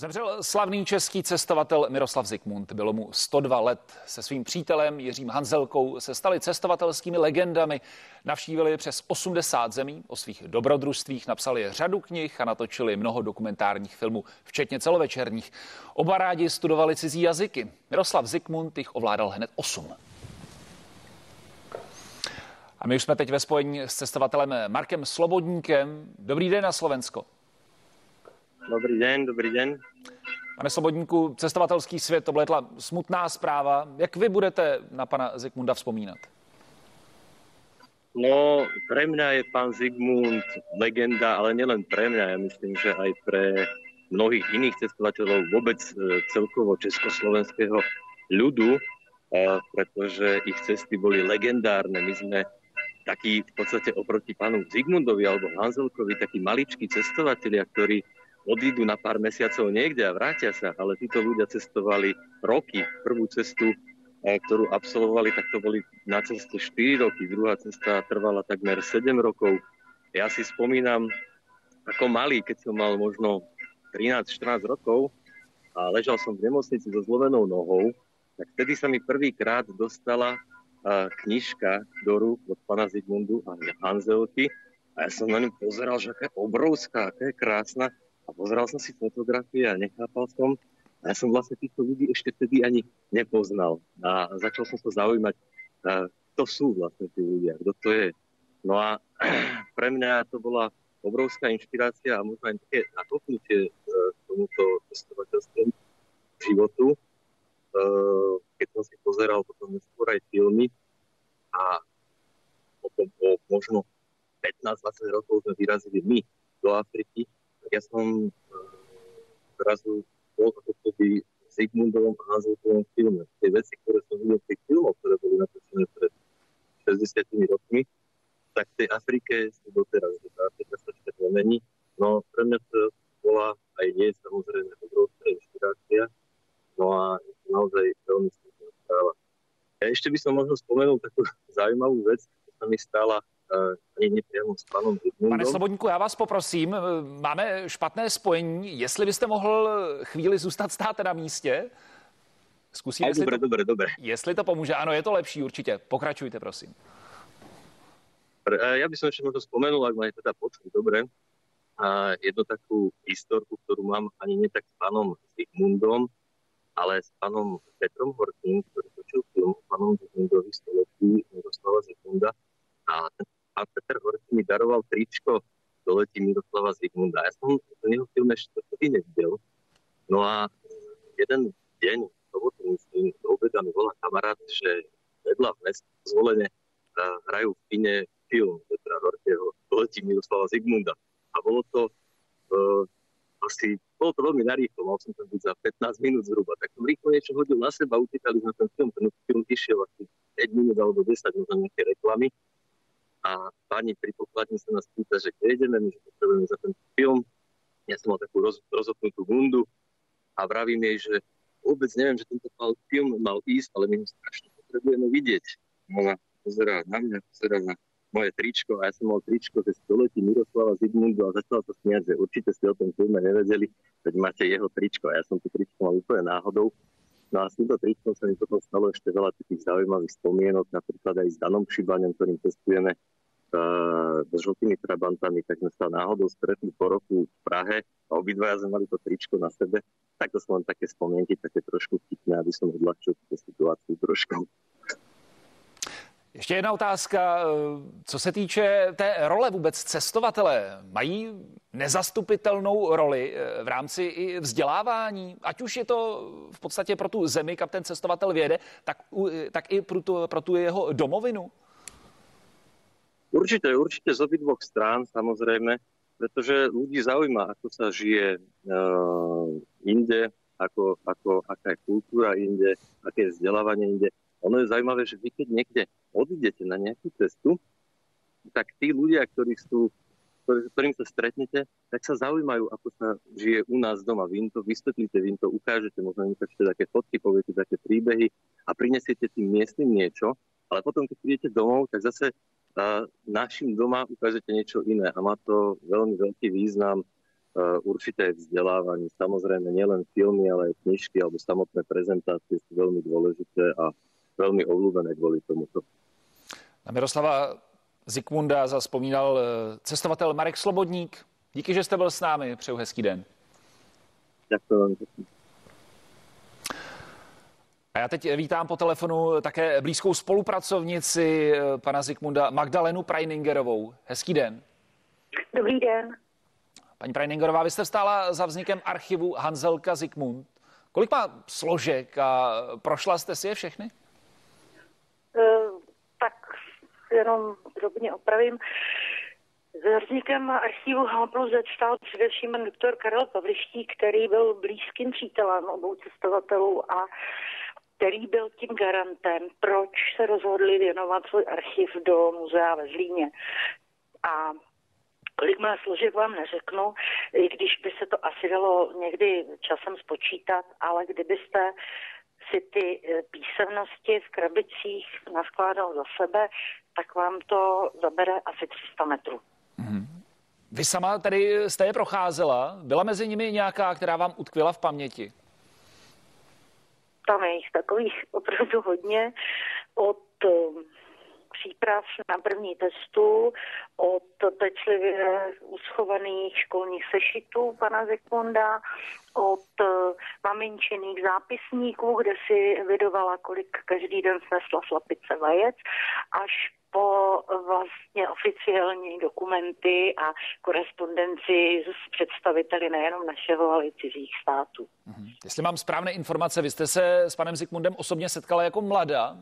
Zemřel slavný český cestovatel Miroslav Zikmund. Bylo mu 102 let. Se svým přítelem Jiřím Hanzelkou se stali cestovatelskými legendami. Navštívili přes 80 zemí, o svých dobrodružstvích napsali řadu knih a natočili mnoho dokumentárních filmů, včetně celovečerních. Oba rádi studovali cizí jazyky. Miroslav Zikmund jich ovládal hned 8. A my už jsme teď ve spojení s cestovatelem Markem Slobodníkem. Dobrý den na Slovensko. Dobrý den, dobrý den. Pane Slobodníku, cestovatelský svět, to byla smutná zpráva. Jak vy budete na pana Zikmunda vzpomínat? No, pre mňa je pán Zigmund legenda, ale nielen pre mňa, ja myslím, že aj pre mnohých iných cestovateľov, vôbec e, celkovo československého ľudu, pretože ich cesty boli legendárne. My sme takí v podstate oproti pánu Zigmundovi alebo Hanzelkovi, takí maličkí cestovatelia, ktorí odídu na pár mesiacov niekde a vrátia sa, ale títo ľudia cestovali roky. Prvú cestu, eh, ktorú absolvovali, tak to boli na ceste 4 roky, druhá cesta trvala takmer 7 rokov. Ja si spomínam, ako malý, keď som mal možno 13-14 rokov a ležal som v nemocnici so zlomenou nohou, tak vtedy sa mi prvýkrát dostala eh, knižka do rúk od pana Zigmundu a Hanzelky a ja som na ňu pozeral, že aká obrovská, aká je krásna a pozeral som si fotografie a nechápal som. A ja som vlastne týchto ľudí ešte vtedy ani nepoznal. A začal som sa zaujímať, kto sú vlastne tí ľudia, kto to je. No a pre mňa to bola obrovská inšpirácia a možno aj také nakopnutie e, k tomuto cestovateľskému životu. E, keď som si pozeral potom neskôr aj filmy a potom po možno 15-20 rokov sme vyrazili my do Afriky ja som zrazu bol ako keby Zigmundovom a Hanzelkovom filme. Tie veci, ktoré som videl v tých filmoch, ktoré boli natočené pred 60 rokmi, tak v tej Afrike sú doteraz, že tá Afrika sa ešte nemení. No pre mňa to bola aj je samozrejme obrovská inšpirácia. No a je to naozaj veľmi smutná správa. Ja ešte by som možno spomenul takú zaujímavú vec, čo sa mi stala panem Pane Slobodníku, já vás poprosím, máme špatné spojení, jestli byste mohl chvíli zůstat stát na místě? Zkusíme, jestli, dobre, to, dobre, dobre. jestli to pomůže. Ano, je to lepší určitě. Pokračujte, prosím. Ja by som ešte možno spomenul, ak ma je teda počuť dobre, a jednu takú historku, ktorú mám ani nie tak s pánom Zigmundom, ale s pánom Petrom Hortým, ktorý točil film o pánom Zigmundovi století Miroslava Zigmunda. A ten pán Peter Horský mi daroval tričko do letí Miroslava Zigmunda. Ja som to neho film ešte vtedy nevidel. No a jeden deň, sobotu myslím, do obeda mi volá kamarát, že vedľa v meste zvolenie hrajú v kine film Petra Horkého do letí Miroslava Zigmunda. A bolo to uh, asi, bolo to veľmi narýchlo, mal som tam byť za 15 minút zhruba. Tak som rýchlo niečo hodil na seba, utekali sme ten film, ten film išiel asi 5 minút alebo 10 možno nejaké reklamy a pani pri pokladni sa nás pýta, že kde ideme, my že potrebujeme za ten film. Ja som mal takú roz, rozhodnutú bundu a vravím jej, že vôbec neviem, že tento film mal ísť, ale my ho strašne potrebujeme vidieť. Ona pozerá na mňa, pozerá na moje tričko a ja som mal tričko ze století Miroslava Zigmundu a začala sa smiať, že určite ste o tom filme nevedeli, veď máte jeho tričko a ja som to tričko mal úplne náhodou. No a s týmto tričkom sa mi potom stalo ešte veľa takých zaujímavých spomienok, napríklad aj s Danom Šibaňom, ktorým cestujeme so žltými trabantami, tak sme sa náhodou stretli po roku v Prahe a obidvaja sme mali to tričko na sebe. Tak to sú len také spomienky, také trošku vtipné, aby som odľahčil tú situáciu trošku. Ještě jedna otázka, co se týče té role vůbec cestovatele. Mají nezastupitelnou roli eh, v rámci i vzdělávání, ať už je to v podstatě pro tu zemi, kam ten cestovatel věde, tak, tak i pro tu, pro tu jeho domovinu? Určite, určite z obidvoch strán samozrejme, pretože ľudí zaujíma, ako sa žije uh, inde, ako, ako, aká je kultúra inde, aké je vzdelávanie inde. Ono je zaujímavé, že vy keď niekde odídete na nejakú cestu, tak tí ľudia, ktorí sú, ktorý, ktorým sa stretnete, tak sa zaujímajú, ako sa žije u nás doma. Vy im to vysvetlíte, vy im to ukážete, možno im ukážete také fotky, poviete také príbehy a prinesiete tým miestnym niečo, ale potom, keď prídete domov, tak zase našim doma ukážete niečo iné a má to veľmi veľký význam určité vzdelávanie. Samozrejme nielen filmy, ale aj knižky alebo samotné prezentácie sú veľmi dôležité a veľmi obľúbené kvôli tomuto. Na Miroslava Zikmunda zaspomínal eh, cestovatel Marek Slobodník. Díky, že jste byl s námi. Přeju hezký den. Děkuji. A já teď vítám po telefonu také blízkou spolupracovnici eh, pana Zikmunda Magdalenu Prajningerovou. Hezký den. Dobrý den. Paní Prajningerová, vy jste stála za vznikem archivu Hanzelka Zikmund. Kolik má složek a prošla jste si je všechny? Uh, tak jenom drobně opravím. Za vznikem archivu H plus Z stál především doktor Karel Pavliští, který byl blízkým přítelem obou cestovatelů a který byl tím garantem, proč se rozhodli věnovat svůj archiv do muzea ve Zlíně. A Kolik má složek vám neřeknu, i když by se to asi dalo někdy časem spočítat, ale kdybyste si ty e, písemnosti v krabicích naskládal za sebe, tak vám to zabere asi 300 metrů. Mm-hmm. Vy sama tady jste je procházela? Byla mezi nimi nějaká, která vám utkvěla v paměti? Tam je jich takových opravdu hodně. Od e, příprav na první testu, od pečlivě uschovaných školních sešitů pana Zikmunda, od uh, maminčiných zápisníků, kde si vydovala, kolik každý den snesla slapice vajec, až po vlastně oficiální dokumenty a korespondenci s představiteli nejenom našeho, ale i cizích států. Mhm. Jestli mám správné informace, vy jste se s panem Zikmundem osobně setkala jako mladá.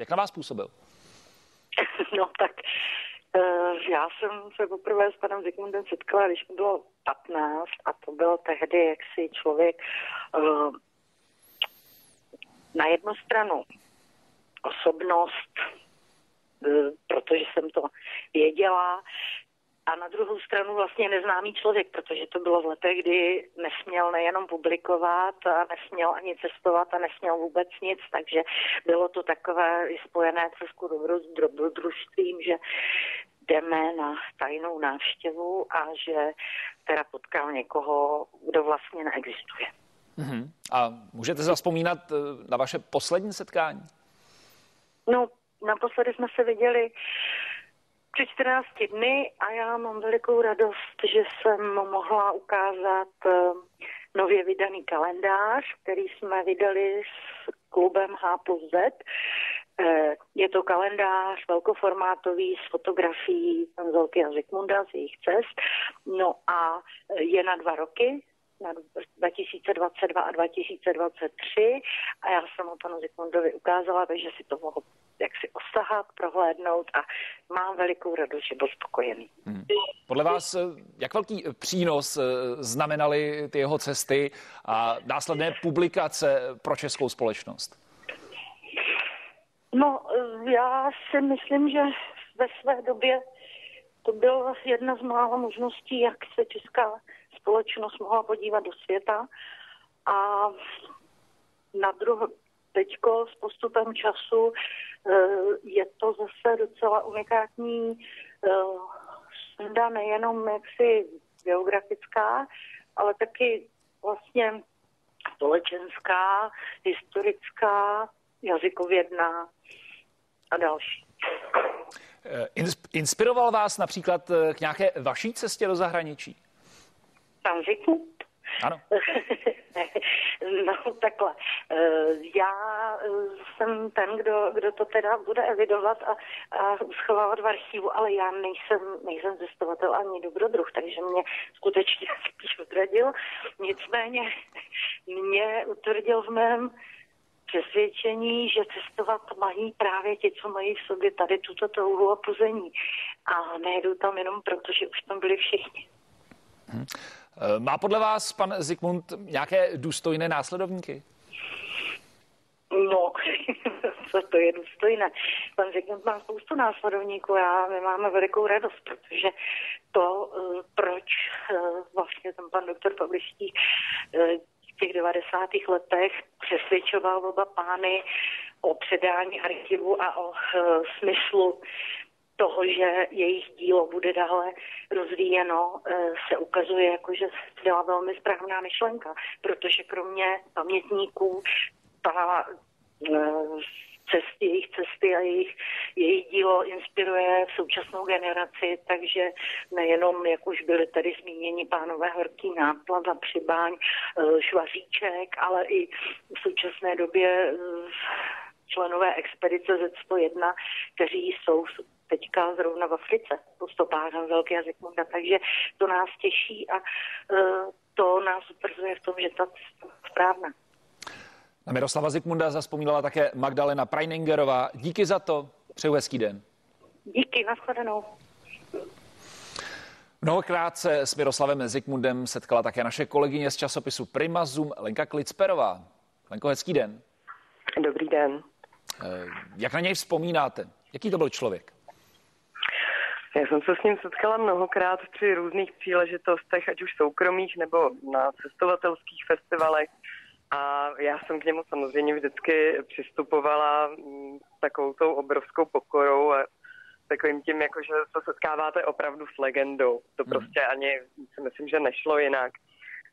Jak na vás působil? No tak uh, já jsem se poprvé s panem Zikmundem setkala, když mi bylo 15 a to bylo tehdy jaksi člověk uh, na jednu stranu osobnost, protože jsem to věděla, a na druhou stranu vlastně neznámý člověk, protože to bylo v letech, kdy nesměl nejenom publikovat a nesměl ani cestovat a nesměl vůbec nic, takže bylo to takové spojené trošku dobrodružstvím, že jdeme na tajnou návštěvu a že teda potkal někoho, kdo vlastně neexistuje. Mm-hmm. A můžete zaspomínat eh, na vaše poslední setkání? No, naposledy jsme se viděli před 14 dny a já mám velikou radost, že jsem mohla ukázat eh, nově vydaný kalendář, který jsme vydali s klubem H plus Z. Eh, je to kalendář velkoformátový s fotografií Anzelky a Zikmunda z jejich cest. No a je na dva roky, na 2022 a 2023 a já jsem ho panu Zikmundovi ukázala, takže si to mohl jak si osahat, prohlédnout a mám velikou radost, že byl spokojený. Hmm. Podle vás, jak velký přínos eh, znamenaly ty jeho cesty a následné publikace pro českou společnost? No, eh, já si myslím, že ve své době to byla jedna z mála možností, jak se česká společnost mohla podívat do světa. A na druhou, teďko s postupem času eh, je to zase docela unikátní eh, senda nejenom jaksi geografická, ale taky vlastně společenská, historická, jazykovědná a další. Eh, inspiroval vás například k nějaké vaší cestě do zahraničí? Pan Zikmund? Ano. no takhle. Eh, já eh, jsem ten, kdo, kdo to teda bude evidovat a, a schovávat v archivu, ale já nejsem, nejsem cestovatel ani dobrodruh, takže mě skutečně spíš odradil. Nicméně mě utvrdil v mém přesvědčení, že cestovat mají právě ti, co mají v sobě tady tuto touhu a puzení. A nejedu tam jenom proto, že už tam byli všichni. Hmm. Eh, má podle vás pan Zikmund nějaké důstojné následovníky? No, co to je důstojné. Pan Zikmund má spoustu následovníků a my máme velikou radost, protože to, eh, proč eh, vlastně ten pan doktor Pavliští v těch 90. letech přesvědčoval oba pány o předání archivu a o smyslu toho, že jejich dílo bude dále rozvíjeno, eh, se ukazuje jako, že byla velmi správná myšlenka, protože kromě pamětníků ta cesty, jejich cesty a jejich, jejich dílo inspiruje v současnou generaci, takže nejenom, jak už byly tady zmíněni pánové Horký náplav a Přibáň, eh, Švaříček, ale i v současné době eh, členové expedice Z101, kteří jsou teďka zrovna v Africe po stopách Hanzelky a Zikmunda, takže to nás těší a eh, to nás utvrzuje v tom, že ta správná. Na Miroslava Zikmunda zaspomínala také Magdalena Preiningerová. Díky za to, přeju hezký den. Díky, nashledanou. Mnohokrát se s Miroslavem Zikmundem setkala také naše kolegyně z časopisu Prima Zoom Lenka Klicperová. Lenko, hezký den. Dobrý den. Eh, jak na něj vzpomínáte? Jaký to byl člověk? Já jsem se s ním setkala mnohokrát při různých příležitostech, ať už soukromých nebo na cestovatelských festivalech. A já jsem k němu samozřejmě vždycky přistupovala mm, s takovou tou obrovskou pokorou a takovým tím, jako že se setkáváte opravdu s legendou. To hmm. prostě ani si myslím, že nešlo jinak.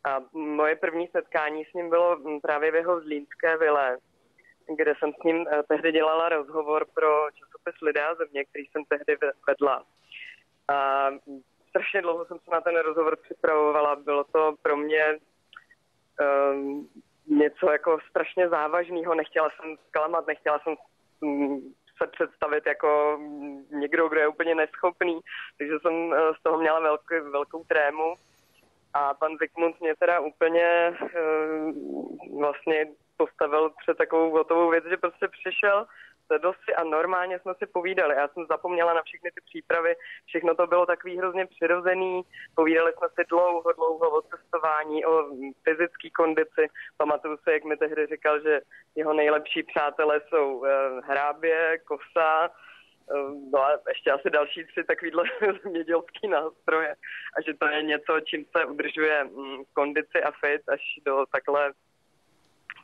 A moje první setkání s ním bylo mm, právě v jeho zlínské vile, kde jsem s ním eh, tehdy dělala rozhovor pro časopis Lidé a země, který jsem tehdy vedla. A strašně dlouho jsem se na ten rozhovor připravovala. Bylo to pro mě um, něco jako strašně závažného. Nechtěla jsem zklamat, nechtěla jsem mm, se představit jako někdo, kdo je úplně neschopný, takže jsem eh, z toho měla velký, velkou trému. A pan Zikmund mě teda úplně eh, vlastně postavil před takovou gotovou věc, že prostě přišel si a normálně jsme si povídali. Já jsem zapomněla na všechny ty přípravy, všechno to bylo takový hrozně přirozený. Povídali jsme si dlouho, dlouho o cestování, o fyzické kondici. Pamatuju se, jak mi tehdy říkal, že jeho nejlepší přátelé jsou uh, hrábě, kosa, no a ještě asi další tři takovýhle zemědělský nástroje a že to je něco, čím se udržuje um, kondici a fit až do takhle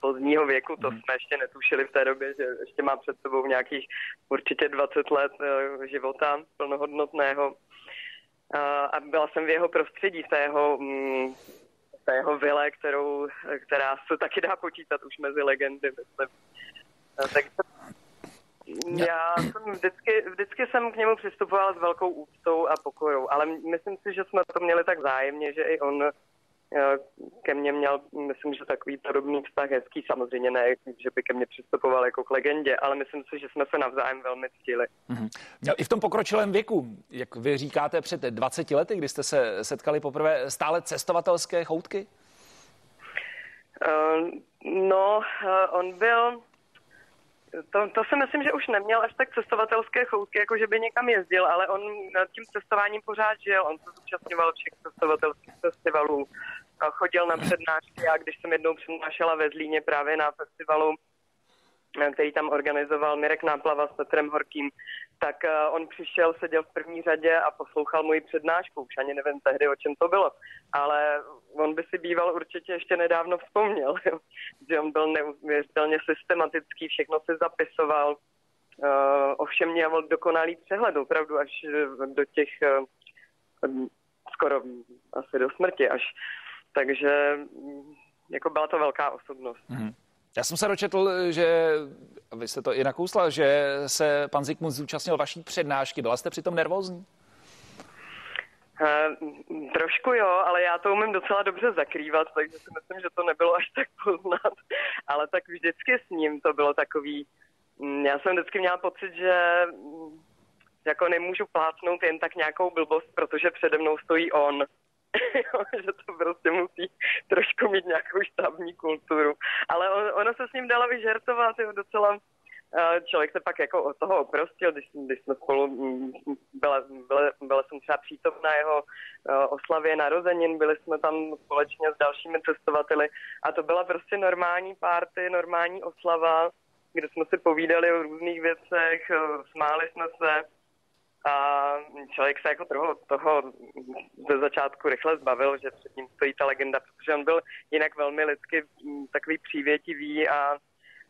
pozdního věku, to hmm. jsme ještě netušili v té době, že ještě má před sebou nějakých určitě 20 let eh, života plnohodnotného. A byla jsem v jeho prostředí, v té jeho, mm, v té jeho vile, kterou, která se taky dá počítat už mezi legendy, myslím. Takže já jsem vždycky, vždycky jsem k němu přistupoval s velkou úctou a pokorou, ale myslím si, že jsme to měli tak zájemně, že i on ke mně měl, myslím, že takový podobný vztah hezký, samozřejmě ne, že by ke mně přistupoval jako k legendě, ale myslím si, že jsme se navzájem velmi ctili. Mm-hmm. I v tom pokročilém věku, jak vy říkáte, před 20 lety, kdy jste se setkali poprvé, stále cestovatelské choutky? Uh, no, uh, on byl, to, to si myslím, že už neměl až tak cestovatelské choutky, jako že by někam jezdil, ale on nad tím cestováním pořád žil. On se zúčastňoval všech cestovatelských festivalů, chodil na přednášky. Já když jsem jednou přednášela ve Zlíně právě na festivalu, který tam organizoval Mirek Náplava s Petrem Horkým, tak eh, on přišel, seděl v první řadě a poslouchal moji přednášku. Už ani nevím tehdy, o čem to bylo. Ale on by si býval určitě ještě nedávno vzpomněl, že on byl neuvěřitelně systematický, všechno si zapisoval. Uh, ovšem měl dokonalý přehled, opravdu až do těch skoro asi do smrti až. Takže mm, jako byla to velká osobnost. Mm-hmm. Já jsem se dočetl, že vy jste to i nakousla, že se pan Zikmund zúčastnil vaší přednášky. Byla jste přitom nervózní? Uh, trošku jo, ale já to umím docela dobře zakrývat, takže si myslím, že to nebylo až tak poznat. Ale tak vždycky s ním to bylo takový... Mm, já jsem vždycky měla pocit, že mm, jako nemůžu plácnout jen tak nějakou blbost, protože přede mnou stojí on. že to prostě musí trošku mít nějakou štábní kulturu. Ale on, ono se s ním dalo vyžertovat, jo, docela člověk se pak jako od toho oprostil, když, když jsme spolu, byla, byla, byla jsem třeba přítomna jeho oslavě narozenin, byli jsme tam společně s dalšími cestovateli a to byla prostě normální párty, normální oslava, kde jsme si povídali o různých věcech, smáli jsme se a člověk se jako toho, toho ze začátku rychle zbavil, že před ním stojí ta legenda, protože on byl jinak velmi lidsky mm, takový přívětivý a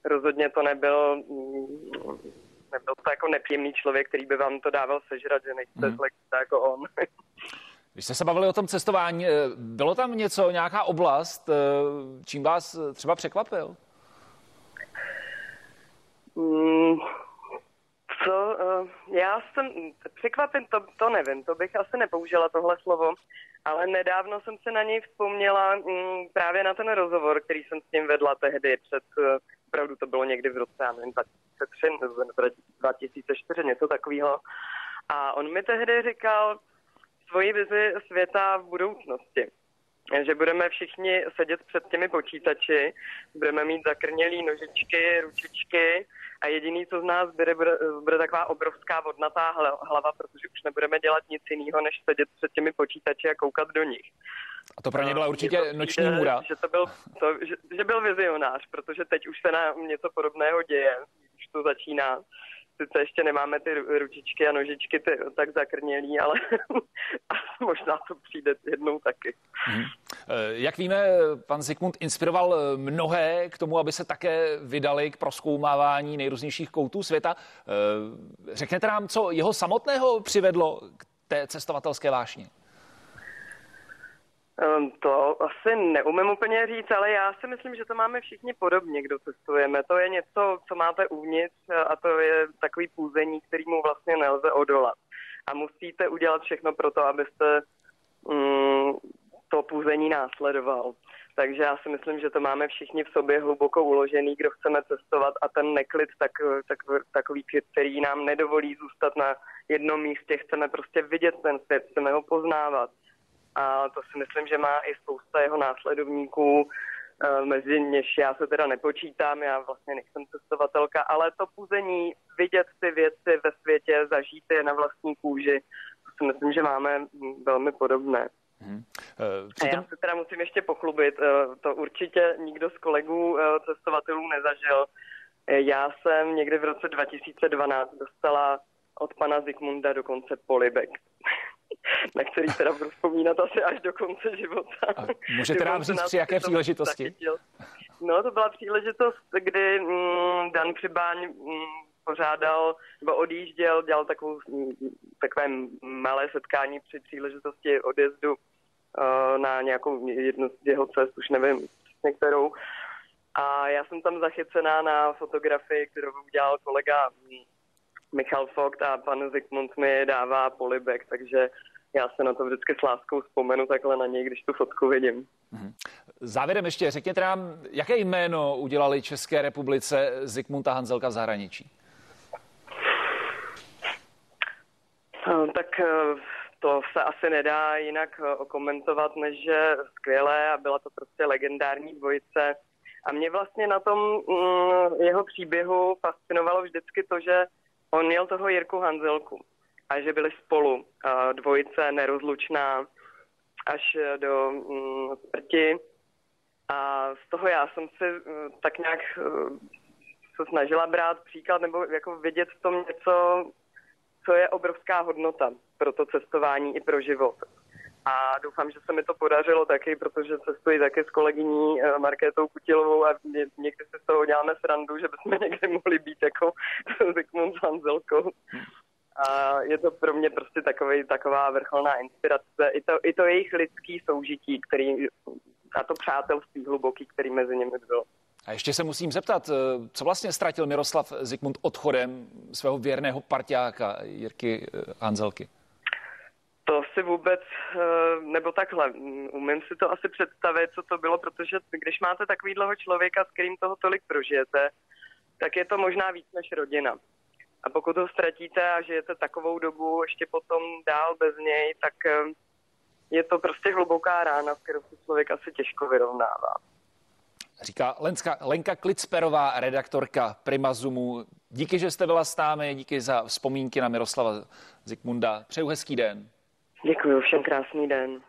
rozhodně to nebyl, mm, nebyl to jako nepříjemný člověk, který by vám to dával sežrat, že nejste hmm. jako on. Když jste se bavili o tom cestování, bylo tam něco, nějaká oblast, čím vás třeba překvapil? Mm, co? Uh, já jsem překvapen, to, to nevím, to bych asi nepoužila tohle slovo, ale nedávno jsem se na něj vzpomněla um, právě na ten rozhovor, který jsem s ním vedla tehdy před, uh, opravdu to bylo někdy v roce, já nevím, 2003 nebo 2004, něco takového. A on mi tehdy říkal svoji vizi světa v budoucnosti že budeme všichni sedět před těmi počítači, budeme mít zakrnělý nožičky, ručičky a jediný, co z nás bude, bude, bude taková obrovská vodnatá hlava, protože už nebudeme dělat nic jiného, než sedět před těmi počítači a koukat do nich. A to pro ně byla určitě to, noční můra. Že, to byl, to, že, že byl vizionář, protože teď už se nám něco podobného děje, už to začíná sice ještě nemáme ty ručičky a nožičky ty, tak zakrnělý, ale možná to přijde jednou taky. Hmm. Jak víme, pan Zikmund inspiroval eh, mnohé k tomu, aby se také vydali k proskoumávání nejrůznějších koutů světa. Eh, řekněte nám, co jeho samotného přivedlo k té cestovatelské vášni? Ehm, to asi neumím úplně říct, ale já si myslím, že to máme všichni podobně, kdo cestujeme. To je něco, co máte uvnitř a to je takový půzení, kterýmu vlastně nelze odolat. A musíte udělat všechno pro to, abyste mm, to půzení následoval. Takže já si myslím, že to máme všichni v sobě hluboko uložený, kdo chceme cestovat a ten neklid tak, tak, takový, který nám nedovolí zůstat na jednom místě. Chceme prostě vidět ten svět, chceme ho poznávat a to si myslím, že má i spousta jeho následovníků, eh, mezi něž já se teda nepočítám, já vlastně nejsem cestovatelka, ale to půzení, vidět ty věci ve světě, zažít je na vlastní kůži, to si myslím, že máme velmi podobné. Hmm. A já se teda musím ještě pochlubit, eh, to určitě nikdo z kolegů cestovatelů nezažil. Já jsem někdy v roce 2012 dostala od pana Zikmunda dokonce polibek na který teda budu vzpomínat asi až do konce života. A můžete nám říct při jaké příležitosti? No, to byla příležitost, kdy mm, Dan Přibáň mm, pořádal, nebo odjížděl, dělal takovou, mm, takové malé setkání při příležitosti odjezdu uh, na nějakou jednu z jeho cest, už nevím některou. A já jsem tam zachycená na fotografii, kterou udělal kolega Michal Fogt a pan Zikmund mi dává polibek, takže já se na to vždycky s láskou vzpomenu takhle na něj, když tu fotku vidím. Mhm. Závěrem ještě řekněte nám, jaké jméno udělali České republice Zikmunda Hanzelka v zahraničí? No, tak eh, to se asi nedá jinak eh, okomentovat, než že skvělé a byla to prostě legendární dvojice. A mě vlastně na tom mm, jeho příběhu fascinovalo vždycky to, že On měl toho Jirku Hanzelku a že byli spolu, dvojice nerozlučná až do mm, smrti. A z toho já jsem si mm, tak nějak mm, se snažila brát příklad nebo jako vidět v tom něco, co je obrovská hodnota pro to cestování i pro život. A doufám, že se mi to podařilo taky, protože cestuji taky s kolegyní eh, Markétou Kutilovou a někdy se z toho děláme srandu, že bychom někdy mohli být jako Zikmund s Hanzelkou. A je to pro mě prostě takový, taková vrcholná inspirace. I to, I to jejich lidský soužití, který, a to přátelství hluboký, který mezi nimi bylo. A ještě se musím zeptat, eh, co vlastně ztratil Miroslav Zikmund odchodem svého věrného parťáka Jirky eh, Hanzelky? Si vůbec, eh, nebo takhle, umím si to asi představit, co to bylo, protože když máte takovýhleho člověka, s kterým toho tolik prožijete, tak je to možná víc než rodina. A pokud ho ztratíte a žijete takovou dobu ještě potom dál bez něj, tak eh, je to prostě hluboká rána, s kterou se člověk asi těžko vyrovnává. Říká Lenska, Lenka Klicperová, redaktorka Primazumu. Díky, že jste byla s námi, díky za vzpomínky na Miroslava Zikmunda. Přeju hezký den. Děkuji, všem krásný den.